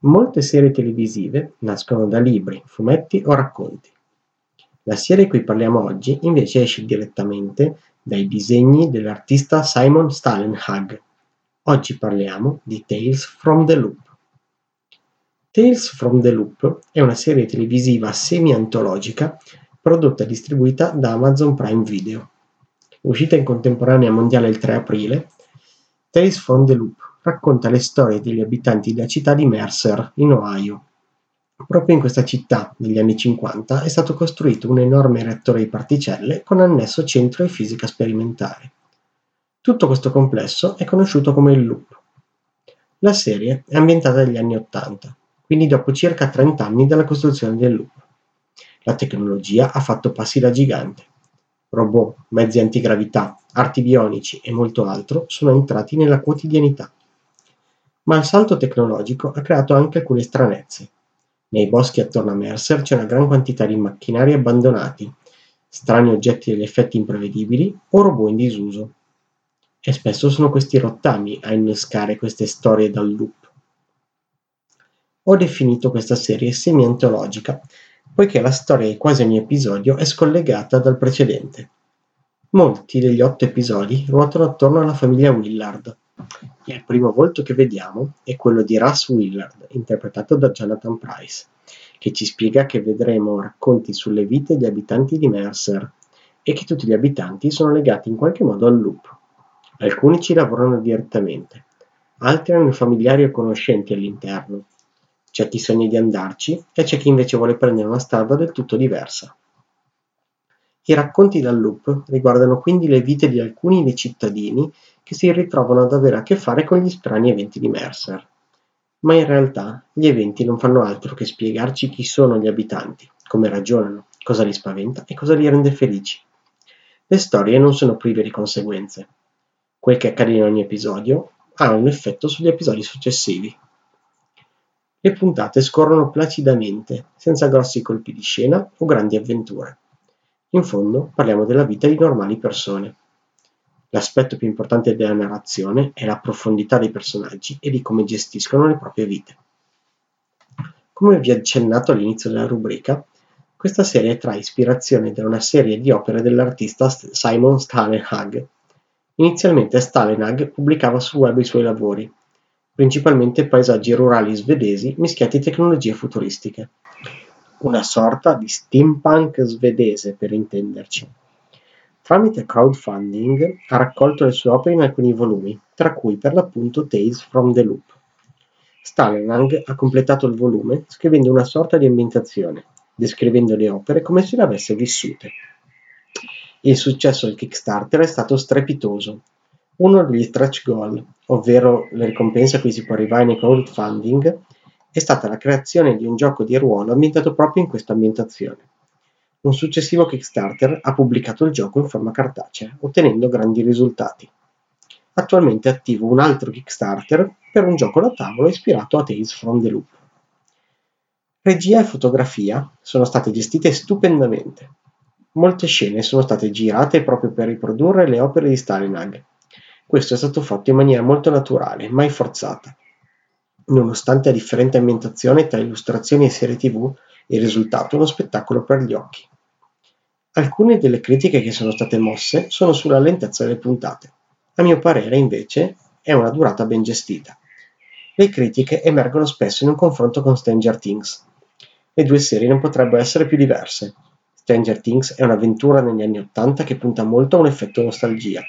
Molte serie televisive nascono da libri, fumetti o racconti. La serie di cui parliamo oggi invece esce direttamente dai disegni dell'artista Simon Stalenhag. Oggi parliamo di Tales from the Loop. Tales from the Loop è una serie televisiva semi-antologica prodotta e distribuita da Amazon Prime Video. Uscita in contemporanea mondiale il 3 aprile, Tales from the Loop racconta le storie degli abitanti della città di Mercer, in Ohio. Proprio in questa città, negli anni 50, è stato costruito un enorme reattore di particelle con annesso centro di fisica sperimentale. Tutto questo complesso è conosciuto come il Loop. La serie è ambientata negli anni 80, quindi dopo circa 30 anni dalla costruzione del Loop. La tecnologia ha fatto passi da gigante. Robot, mezzi antigravità, arti bionici e molto altro sono entrati nella quotidianità. Ma il salto tecnologico ha creato anche alcune stranezze. Nei boschi attorno a Mercer c'è una gran quantità di macchinari abbandonati, strani oggetti dagli effetti imprevedibili o robot in disuso. E spesso sono questi rottami a innescare queste storie dal loop. Ho definito questa serie semi-antologica, poiché la storia di quasi ogni episodio è scollegata dal precedente. Molti degli otto episodi ruotano attorno alla famiglia Willard, il primo volto che vediamo è quello di Russ Willard, interpretato da Jonathan Price, che ci spiega che vedremo racconti sulle vite degli abitanti di Mercer e che tutti gli abitanti sono legati in qualche modo al loop. Alcuni ci lavorano direttamente, altri hanno familiari o conoscenti all'interno. C'è chi sogna di andarci e c'è chi invece vuole prendere una strada del tutto diversa. I racconti dal loop riguardano quindi le vite di alcuni dei cittadini che si ritrovano ad avere a che fare con gli strani eventi di Mercer. Ma in realtà gli eventi non fanno altro che spiegarci chi sono gli abitanti, come ragionano, cosa li spaventa e cosa li rende felici. Le storie non sono prive di conseguenze. Quel che accade in ogni episodio ha un effetto sugli episodi successivi. Le puntate scorrono placidamente, senza grossi colpi di scena o grandi avventure. In fondo parliamo della vita di normali persone. L'aspetto più importante della narrazione è la profondità dei personaggi e di come gestiscono le proprie vite. Come vi ho accennato all'inizio della rubrica, questa serie trae ispirazione da una serie di opere dell'artista Simon Stalenhag. Inizialmente Stalenhag pubblicava sul web i suoi lavori, principalmente paesaggi rurali svedesi mischiati tecnologie futuristiche. Una sorta di steampunk svedese per intenderci. Tramite crowdfunding ha raccolto le sue opere in alcuni volumi, tra cui per l'appunto Tales from the Loop. Stalenhag ha completato il volume scrivendo una sorta di ambientazione, descrivendo le opere come se le avesse vissute. Il successo del Kickstarter è stato strepitoso. Uno degli stretch goal, ovvero le ricompense a cui si può arrivare nei crowdfunding, è stata la creazione di un gioco di ruolo ambientato proprio in questa ambientazione. Un successivo Kickstarter ha pubblicato il gioco in forma cartacea, ottenendo grandi risultati. Attualmente è attivo un altro Kickstarter per un gioco da tavolo ispirato a Tales from the Loop. Regia e fotografia sono state gestite stupendamente. Molte scene sono state girate proprio per riprodurre le opere di Stalinag. Questo è stato fatto in maniera molto naturale, mai forzata. Nonostante la differente ambientazione tra illustrazioni e serie tv, il risultato è uno spettacolo per gli occhi. Alcune delle critiche che sono state mosse sono sulla lentezza delle puntate. A mio parere, invece, è una durata ben gestita. Le critiche emergono spesso in un confronto con Stranger Things. Le due serie non potrebbero essere più diverse. Stranger Things è un'avventura negli anni Ottanta che punta molto a un effetto nostalgia.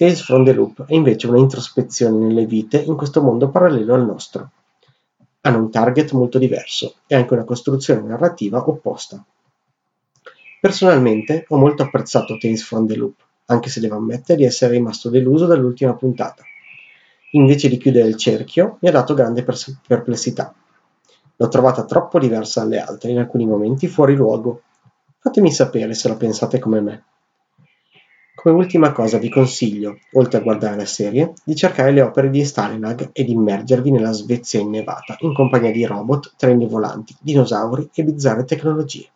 Tales from the Loop è invece una introspezione nelle vite in questo mondo parallelo al nostro. Hanno un target molto diverso e anche una costruzione narrativa opposta. Personalmente ho molto apprezzato Tales from the Loop, anche se devo ammettere di essere rimasto deluso dall'ultima puntata. Invece di chiudere il cerchio, mi ha dato grande pers- perplessità. L'ho trovata troppo diversa dalle altre, in alcuni momenti fuori luogo. Fatemi sapere se la pensate come me. Come ultima cosa vi consiglio, oltre a guardare la serie, di cercare le opere di Stalinag di immergervi nella Svezia innevata in compagnia di robot, treni volanti, dinosauri e bizzarre tecnologie.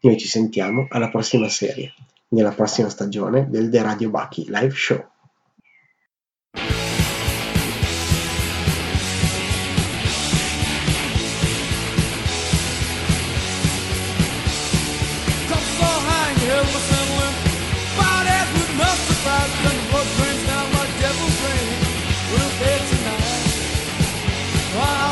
Noi ci sentiamo alla prossima serie, nella prossima stagione del The Radio Baki Live Show. Wow.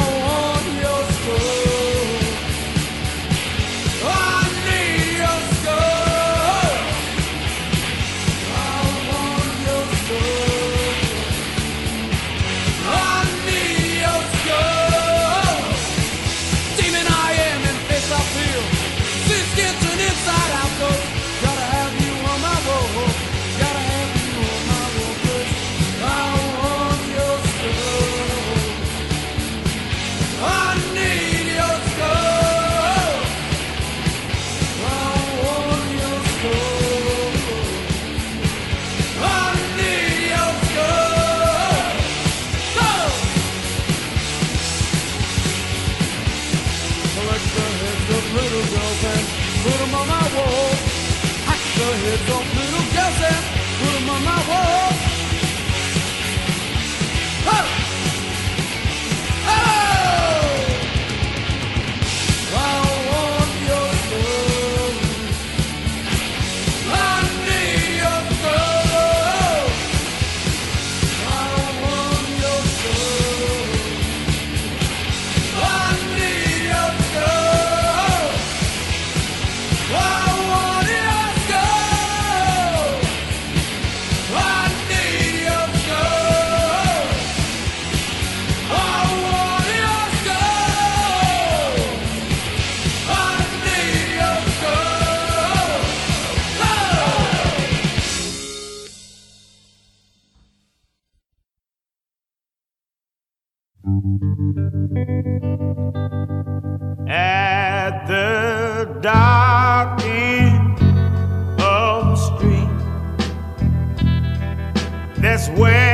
That's where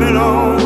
coming on